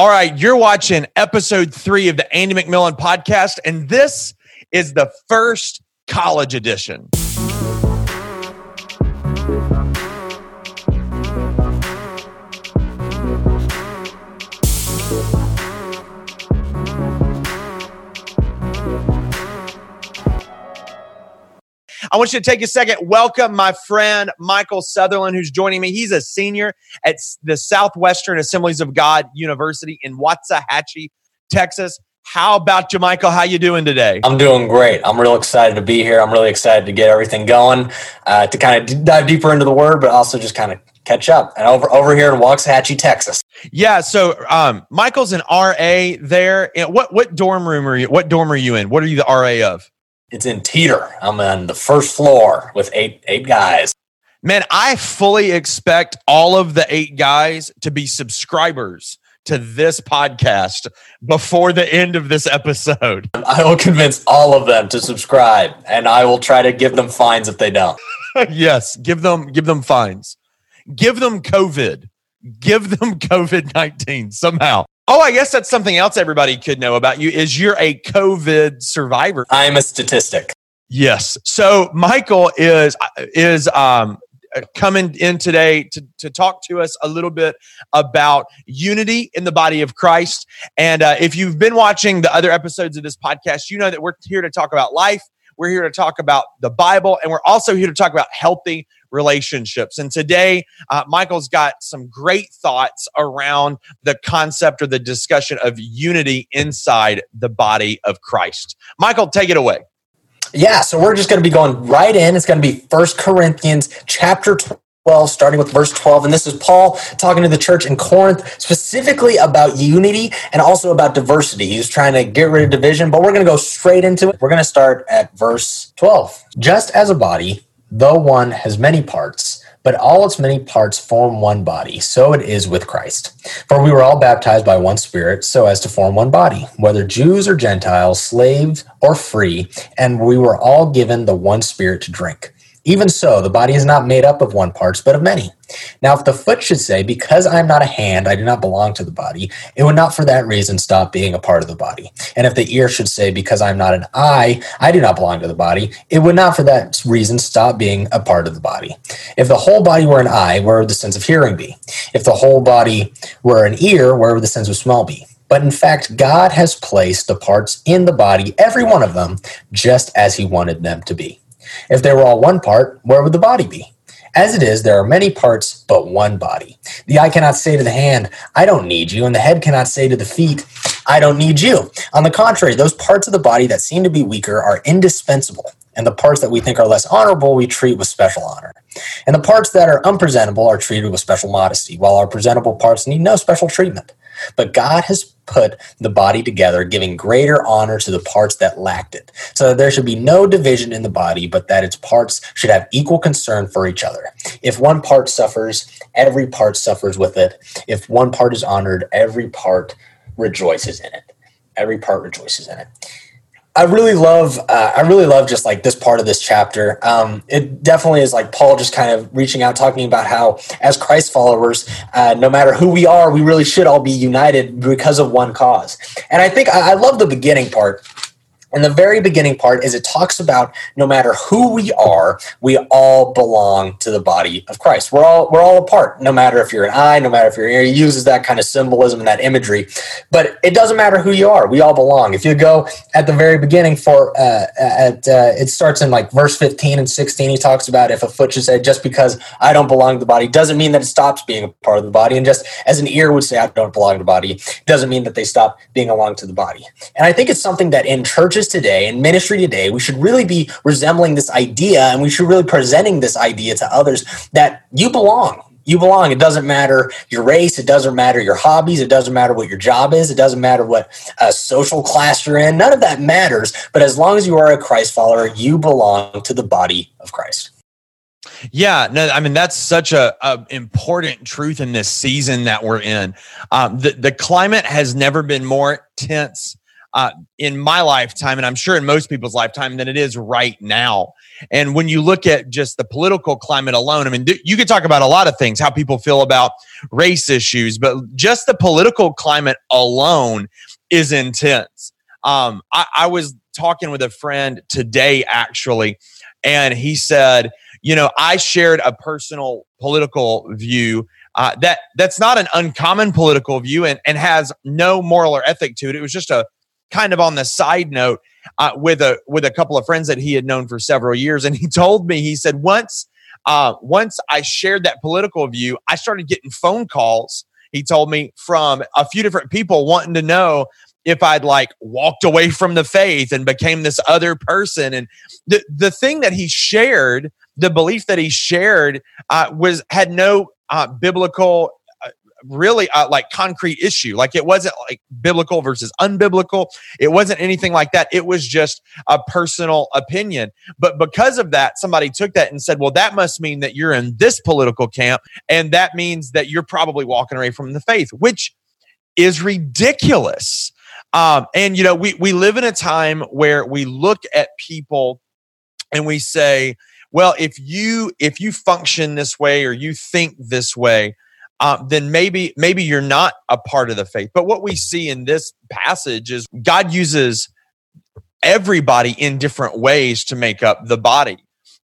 All right, you're watching episode three of the Andy McMillan podcast, and this is the first college edition. I want you to take a second, welcome my friend Michael Sutherland, who's joining me. He's a senior at the Southwestern Assemblies of God University in Waxahachie, Texas. How about you, Michael? How you doing today? I'm doing great. I'm real excited to be here. I'm really excited to get everything going, uh, to kind of dive deeper into the word, but also just kind of catch up. And over over here in Waxahachie, Texas. Yeah. So um, Michael's an RA there. What what dorm room are you? What dorm are you in? What are you the RA of? It's in Teeter. I'm on the first floor with eight eight guys. Man, I fully expect all of the eight guys to be subscribers to this podcast before the end of this episode. I will convince all of them to subscribe and I will try to give them fines if they don't. yes, give them give them fines. Give them COVID. Give them COVID-19 somehow. Oh, I guess that's something else everybody could know about you is you're a COVID survivor. I'm a statistic. Yes. So Michael is is um coming in today to, to talk to us a little bit about unity in the body of Christ. And uh, if you've been watching the other episodes of this podcast, you know that we're here to talk about life. We're here to talk about the Bible, and we're also here to talk about healthy relationships. And today, uh, Michael's got some great thoughts around the concept or the discussion of unity inside the body of Christ. Michael, take it away. Yeah, so we're just going to be going right in. It's going to be First Corinthians chapter 12, starting with verse 12. And this is Paul talking to the church in Corinth, specifically about unity and also about diversity. He's trying to get rid of division, but we're going to go straight into it. We're going to start at verse 12. Just as a body, though one has many parts, but all its many parts form one body. So it is with Christ. For we were all baptized by one Spirit, so as to form one body, whether Jews or Gentiles, slaves or free, and we were all given the one Spirit to drink. Even so, the body is not made up of one parts, but of many. Now, if the foot should say, Because I am not a hand, I do not belong to the body, it would not for that reason stop being a part of the body. And if the ear should say, Because I am not an eye, I do not belong to the body, it would not for that reason stop being a part of the body. If the whole body were an eye, where would the sense of hearing be? If the whole body were an ear, where would the sense of smell be? But in fact, God has placed the parts in the body, every one of them, just as He wanted them to be. If they were all one part, where would the body be? As it is, there are many parts, but one body. The eye cannot say to the hand, I don't need you, and the head cannot say to the feet, I don't need you. On the contrary, those parts of the body that seem to be weaker are indispensable, and the parts that we think are less honorable we treat with special honor. And the parts that are unpresentable are treated with special modesty, while our presentable parts need no special treatment. But God has put the body together, giving greater honor to the parts that lacked it, so that there should be no division in the body, but that its parts should have equal concern for each other. If one part suffers, every part suffers with it. If one part is honored, every part rejoices in it. Every part rejoices in it. I really love, uh, I really love just like this part of this chapter. Um, it definitely is like Paul just kind of reaching out, talking about how, as Christ followers, uh, no matter who we are, we really should all be united because of one cause. And I think I, I love the beginning part and the very beginning part is it talks about no matter who we are, we all belong to the body of Christ. We're all we're all a part, no matter if you're an eye, no matter if you're an ear. He uses that kind of symbolism and that imagery, but it doesn't matter who you are. We all belong. If you go at the very beginning for uh, at uh, it starts in like verse 15 and 16. He talks about if a foot should say just because I don't belong to the body doesn't mean that it stops being a part of the body, and just as an ear would say I don't belong to the body doesn't mean that they stop being along to the body. And I think it's something that in churches churches today and ministry today, we should really be resembling this idea and we should really presenting this idea to others that you belong. You belong. It doesn't matter your race. It doesn't matter your hobbies. It doesn't matter what your job is. It doesn't matter what uh, social class you're in. None of that matters. But as long as you are a Christ follower, you belong to the body of Christ. Yeah, no, I mean that's such a, a, important truth in this season that we're in. Um, the the climate has never been more tense uh, in my lifetime, and I'm sure in most people's lifetime, than it is right now. And when you look at just the political climate alone, I mean, th- you could talk about a lot of things, how people feel about race issues, but just the political climate alone is intense. Um, I, I was talking with a friend today, actually, and he said, you know, I shared a personal political view uh, that that's not an uncommon political view and, and has no moral or ethic to it. It was just a kind of on the side note uh, with a with a couple of friends that he had known for several years, and he told me he said once uh, once I shared that political view, I started getting phone calls. He told me from a few different people wanting to know if I'd like walked away from the faith and became this other person. And the the thing that he shared, the belief that he shared, uh, was had no uh, biblical really like concrete issue. Like it wasn't like biblical versus unbiblical. It wasn't anything like that. It was just a personal opinion. But because of that, somebody took that and said, well, that must mean that you're in this political camp. And that means that you're probably walking away from the faith, which is ridiculous. Um, and, you know, we, we live in a time where we look at people and we say, well, if you if you function this way or you think this way, uh, then maybe maybe you're not a part of the faith. But what we see in this passage is God uses everybody in different ways to make up the body.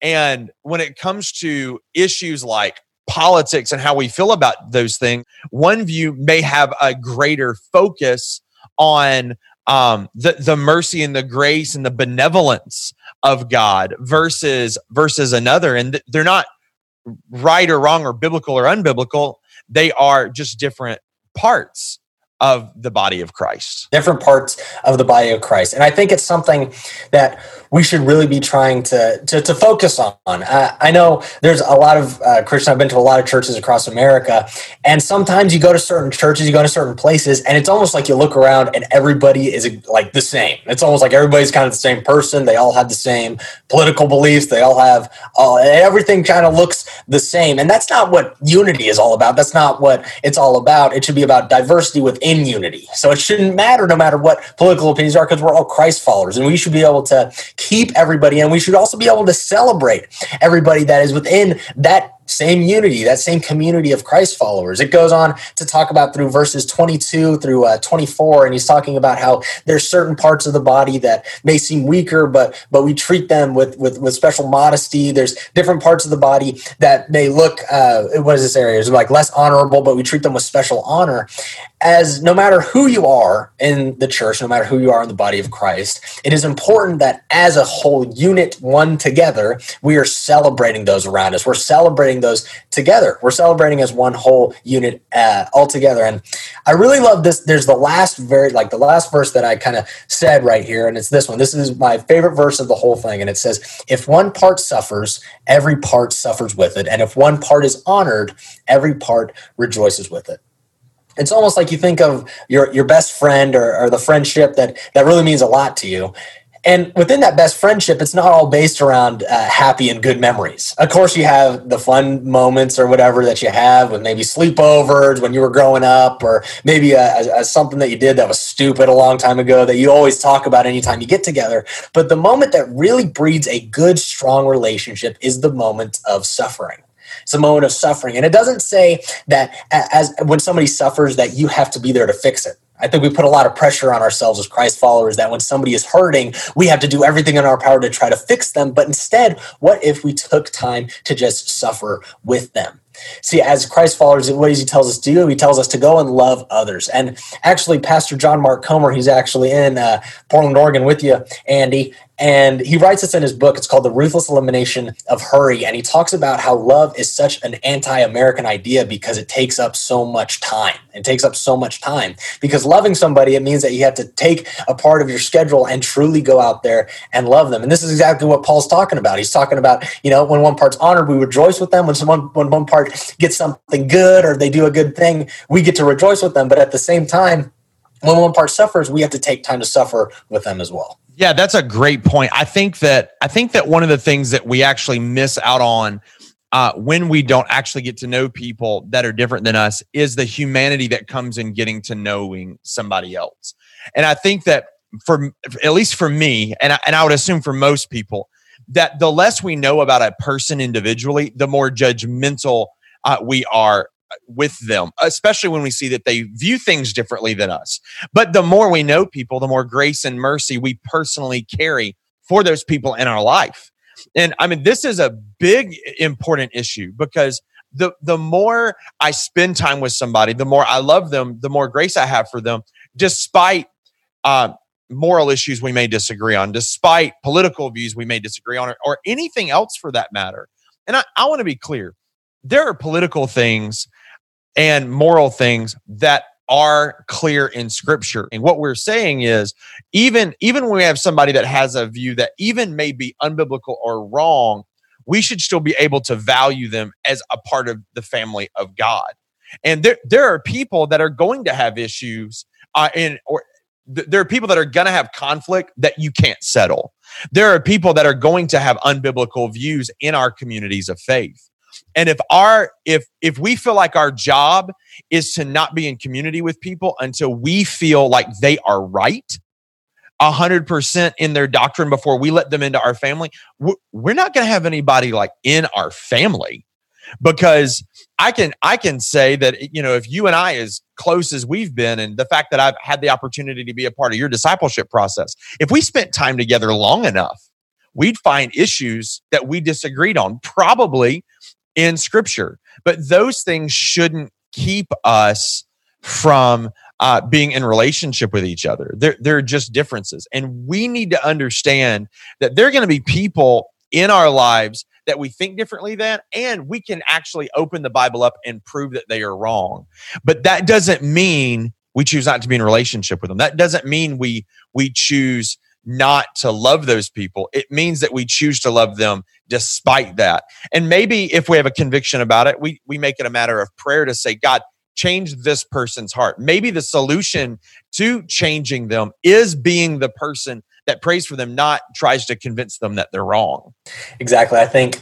And when it comes to issues like politics and how we feel about those things, one view may have a greater focus on um, the the mercy and the grace and the benevolence of God versus versus another, and they're not right or wrong or biblical or unbiblical they are just different parts of the body of Christ. Different parts of the body of Christ. And I think it's something that we should really be trying to to, to focus on. Uh, I know there's a lot of uh, Christian. I've been to a lot of churches across America, and sometimes you go to certain churches, you go to certain places, and it's almost like you look around and everybody is like the same. It's almost like everybody's kind of the same person. They all have the same political beliefs. They all have uh, everything kind of looks the same, and that's not what unity is all about. That's not what it's all about. It should be about diversity within in unity. So it shouldn't matter no matter what political opinions are because we're all Christ followers and we should be able to keep everybody and we should also be able to celebrate everybody that is within that same unity, that same community of Christ followers. It goes on to talk about through verses 22 through uh, 24, and he's talking about how there's certain parts of the body that may seem weaker, but but we treat them with with, with special modesty. There's different parts of the body that may look uh, what is this area? It's like less honorable, but we treat them with special honor. As no matter who you are in the church, no matter who you are in the body of Christ, it is important that as a whole unit, one together, we are celebrating those around us. We're celebrating those together. We're celebrating as one whole unit uh, all together. And I really love this. There's the last very, like the last verse that I kind of said right here, and it's this one. This is my favorite verse of the whole thing. And it says, If one part suffers, every part suffers with it. And if one part is honored, every part rejoices with it it's almost like you think of your your best friend or, or, the friendship that that really means a lot to you and within that best friendship, it's not all based around uh, happy and good memories. Of course, you have the fun moments or whatever that you have with maybe sleepovers when you were growing up, or maybe a, a, something that you did that was stupid a long time ago that you always talk about anytime you get together. But the moment that really breeds a good, strong relationship is the moment of suffering. It's a moment of suffering. And it doesn't say that as when somebody suffers that you have to be there to fix it. I think we put a lot of pressure on ourselves as Christ followers that when somebody is hurting, we have to do everything in our power to try to fix them. But instead, what if we took time to just suffer with them? See, as Christ followers, what does he tells us to do? He tells us to go and love others. And actually, Pastor John Mark Comer, he's actually in uh, Portland, Oregon with you, Andy, and he writes this in his book. It's called The Ruthless Elimination of Hurry. And he talks about how love is such an anti American idea because it takes up so much time. It takes up so much time. Because loving somebody, it means that you have to take a part of your schedule and truly go out there and love them. And this is exactly what Paul's talking about. He's talking about, you know, when one part's honored, we rejoice with them. When someone, when one part gets something good or they do a good thing, we get to rejoice with them. But at the same time, when one part suffers, we have to take time to suffer with them as well. Yeah, that's a great point. I think that I think that one of the things that we actually miss out on uh, when we don't actually get to know people that are different than us is the humanity that comes in getting to knowing somebody else. And I think that for at least for me, and I, and I would assume for most people, that the less we know about a person individually, the more judgmental uh, we are with them, especially when we see that they view things differently than us. But the more we know people, the more grace and mercy we personally carry for those people in our life. And I mean, this is a big, important issue because the the more I spend time with somebody, the more I love them, the more grace I have for them, despite uh, moral issues we may disagree on, despite political views we may disagree on, or, or anything else for that matter. And I, I want to be clear there are political things and moral things that are clear in scripture. And what we're saying is even even when we have somebody that has a view that even may be unbiblical or wrong we should still be able to value them as a part of the family of god. And there there are people that are going to have issues uh, and or th- there are people that are going to have conflict that you can't settle. There are people that are going to have unbiblical views in our communities of faith and if our if if we feel like our job is to not be in community with people until we feel like they are right, a hundred percent in their doctrine before we let them into our family, we're not going to have anybody like in our family. Because I can I can say that you know if you and I as close as we've been and the fact that I've had the opportunity to be a part of your discipleship process if we spent time together long enough we'd find issues that we disagreed on probably in scripture. But those things shouldn't keep us from uh, being in relationship with each other. They're, they're just differences. And we need to understand that there are going to be people in our lives that we think differently than, and we can actually open the Bible up and prove that they are wrong. But that doesn't mean we choose not to be in relationship with them. That doesn't mean we we choose not to love those people. It means that we choose to love them despite that. And maybe if we have a conviction about it, we, we make it a matter of prayer to say, God, change this person's heart. Maybe the solution to changing them is being the person that prays for them, not tries to convince them that they're wrong. Exactly. I think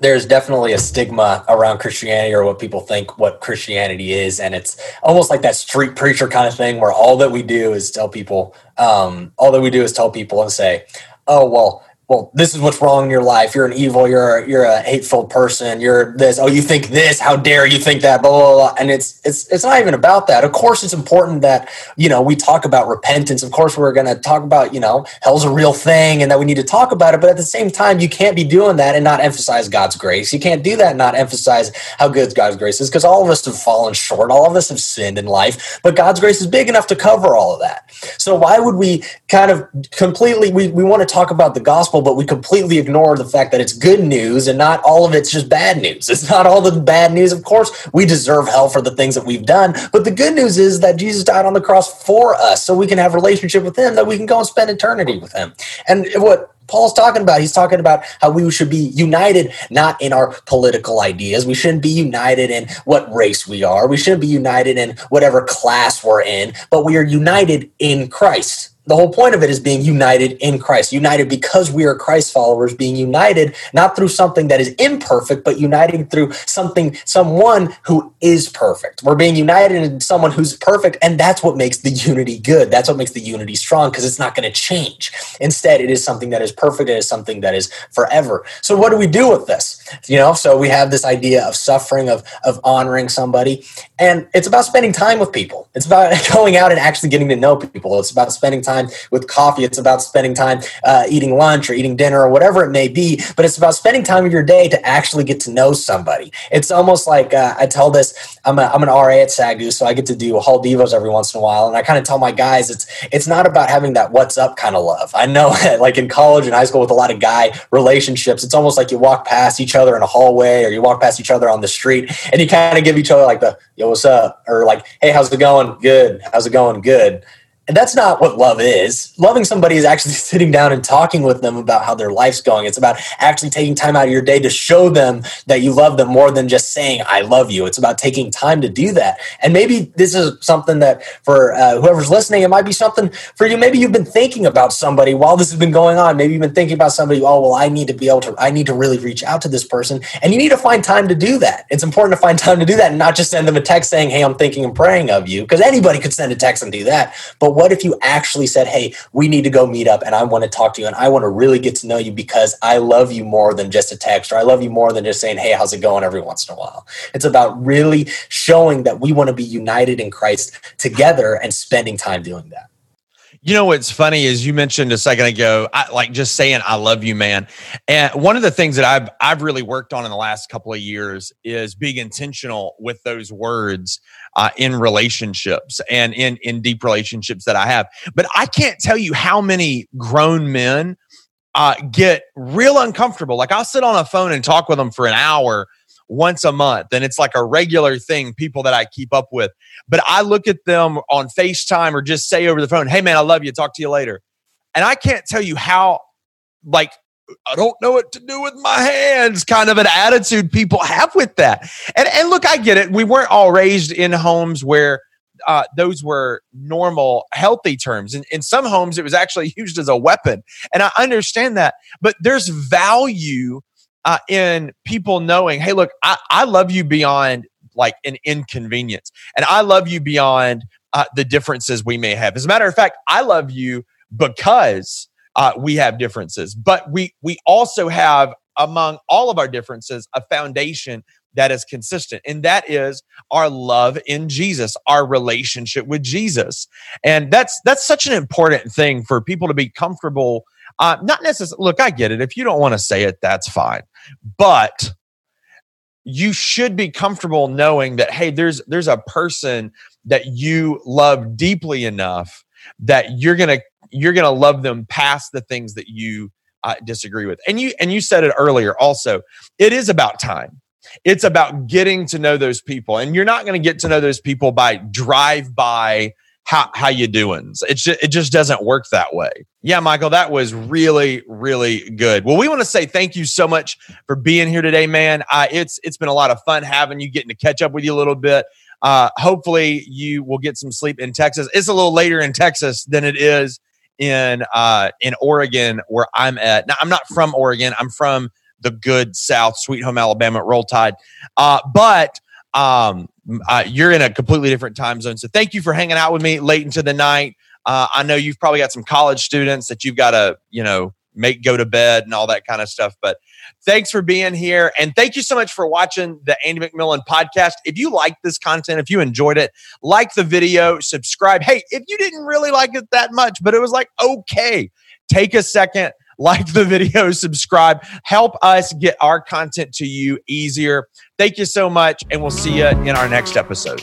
there's definitely a stigma around Christianity or what people think what Christianity is. And it's almost like that street preacher kind of thing where all that we do is tell people, um, all that we do is tell people and say, oh, well, well, this is what's wrong in your life. You're an evil. You're a, you're a hateful person. You're this. Oh, you think this? How dare you think that? Blah, blah blah. And it's it's it's not even about that. Of course, it's important that you know we talk about repentance. Of course, we're going to talk about you know hell's a real thing and that we need to talk about it. But at the same time, you can't be doing that and not emphasize God's grace. You can't do that and not emphasize how good God's grace is because all of us have fallen short. All of us have sinned in life, but God's grace is big enough to cover all of that. So why would we kind of completely we we want to talk about the gospel? But we completely ignore the fact that it's good news and not all of it's just bad news. It's not all the bad news. Of course, we deserve hell for the things that we've done, but the good news is that Jesus died on the cross for us so we can have relationship with him, that we can go and spend eternity with him. And what Paul's talking about. He's talking about how we should be united not in our political ideas. We shouldn't be united in what race we are. We shouldn't be united in whatever class we're in, but we are united in Christ the whole point of it is being united in Christ, united because we are Christ followers, being united not through something that is imperfect, but united through something, someone who is perfect. We're being united in someone who's perfect, and that's what makes the unity good. That's what makes the unity strong because it's not going to change. Instead, it is something that is perfect. It is something that is forever. So, what do we do with this? You know, so we have this idea of suffering, of of honoring somebody, and it's about spending time with people. It's about going out and actually getting to know people. It's about spending time with coffee. It's about spending time uh, eating lunch or eating dinner or whatever it may be. But it's about spending time of your day to actually get to know somebody. It's almost like uh, I tell this. I'm, a, I'm an RA at SAGU, so I get to do hall devos every once in a while, and I kind of tell my guys it's it's not about having that what's up kind of love. I know, like in college and high school with a lot of guy relationships, it's almost like you walk past each other in a hallway or you walk past each other on the street, and you kind of give each other like the yo what's up? Or like hey how's it going? Good. How's it going? Good and that's not what love is. Loving somebody is actually sitting down and talking with them about how their life's going. It's about actually taking time out of your day to show them that you love them more than just saying, I love you. It's about taking time to do that. And maybe this is something that for uh, whoever's listening, it might be something for you. Maybe you've been thinking about somebody while this has been going on. Maybe you've been thinking about somebody, oh, well, I need to be able to, I need to really reach out to this person. And you need to find time to do that. It's important to find time to do that and not just send them a text saying, hey, I'm thinking and praying of you. Because anybody could send a text and do that. But what if you actually said, Hey, we need to go meet up and I want to talk to you and I want to really get to know you because I love you more than just a text or I love you more than just saying, Hey, how's it going every once in a while? It's about really showing that we want to be united in Christ together and spending time doing that. You know what's funny is you mentioned a second ago, I, like just saying "I love you, man." And one of the things that I've I've really worked on in the last couple of years is being intentional with those words uh, in relationships and in in deep relationships that I have. But I can't tell you how many grown men uh, get real uncomfortable. Like I'll sit on a phone and talk with them for an hour once a month and it's like a regular thing people that i keep up with but i look at them on facetime or just say over the phone hey man i love you talk to you later and i can't tell you how like I don't know what to do with my hands, kind of an attitude people have with that. And, and look, I get it. We weren't all raised in homes where uh, those were normal, healthy terms. In, in some homes, it was actually used as a weapon. And I understand that. But there's value uh, in people knowing, hey, look, I, I love you beyond like an inconvenience, and I love you beyond uh, the differences we may have. As a matter of fact, I love you because uh, we have differences, but we we also have among all of our differences a foundation that is consistent and that is our love in Jesus our relationship with Jesus and that's that's such an important thing for people to be comfortable uh, not necessarily look I get it. If you don't want to say it that's fine. But you should be comfortable knowing that hey there's there's a person that you love deeply enough that you're gonna you're gonna love them past the things that you uh, disagree with. And you and you said it earlier also it is about time. It's about getting to know those people. And you're not going to get to know those people by drive by how how you doing? It just, it just doesn't work that way. Yeah, Michael, that was really really good. Well, we want to say thank you so much for being here today, man. Uh, it's it's been a lot of fun having you, getting to catch up with you a little bit. Uh, hopefully, you will get some sleep in Texas. It's a little later in Texas than it is in uh, in Oregon, where I'm at. Now, I'm not from Oregon. I'm from the good South, Sweet Home Alabama, Roll Tide. Uh, but um, uh, you're in a completely different time zone. So thank you for hanging out with me late into the night. Uh, I know you've probably got some college students that you've got to, you know, make go to bed and all that kind of stuff. But thanks for being here. And thank you so much for watching the Andy McMillan podcast. If you like this content, if you enjoyed it, like the video, subscribe. Hey, if you didn't really like it that much, but it was like, okay, take a second like the video, subscribe, help us get our content to you easier. Thank you so much, and we'll see you in our next episode.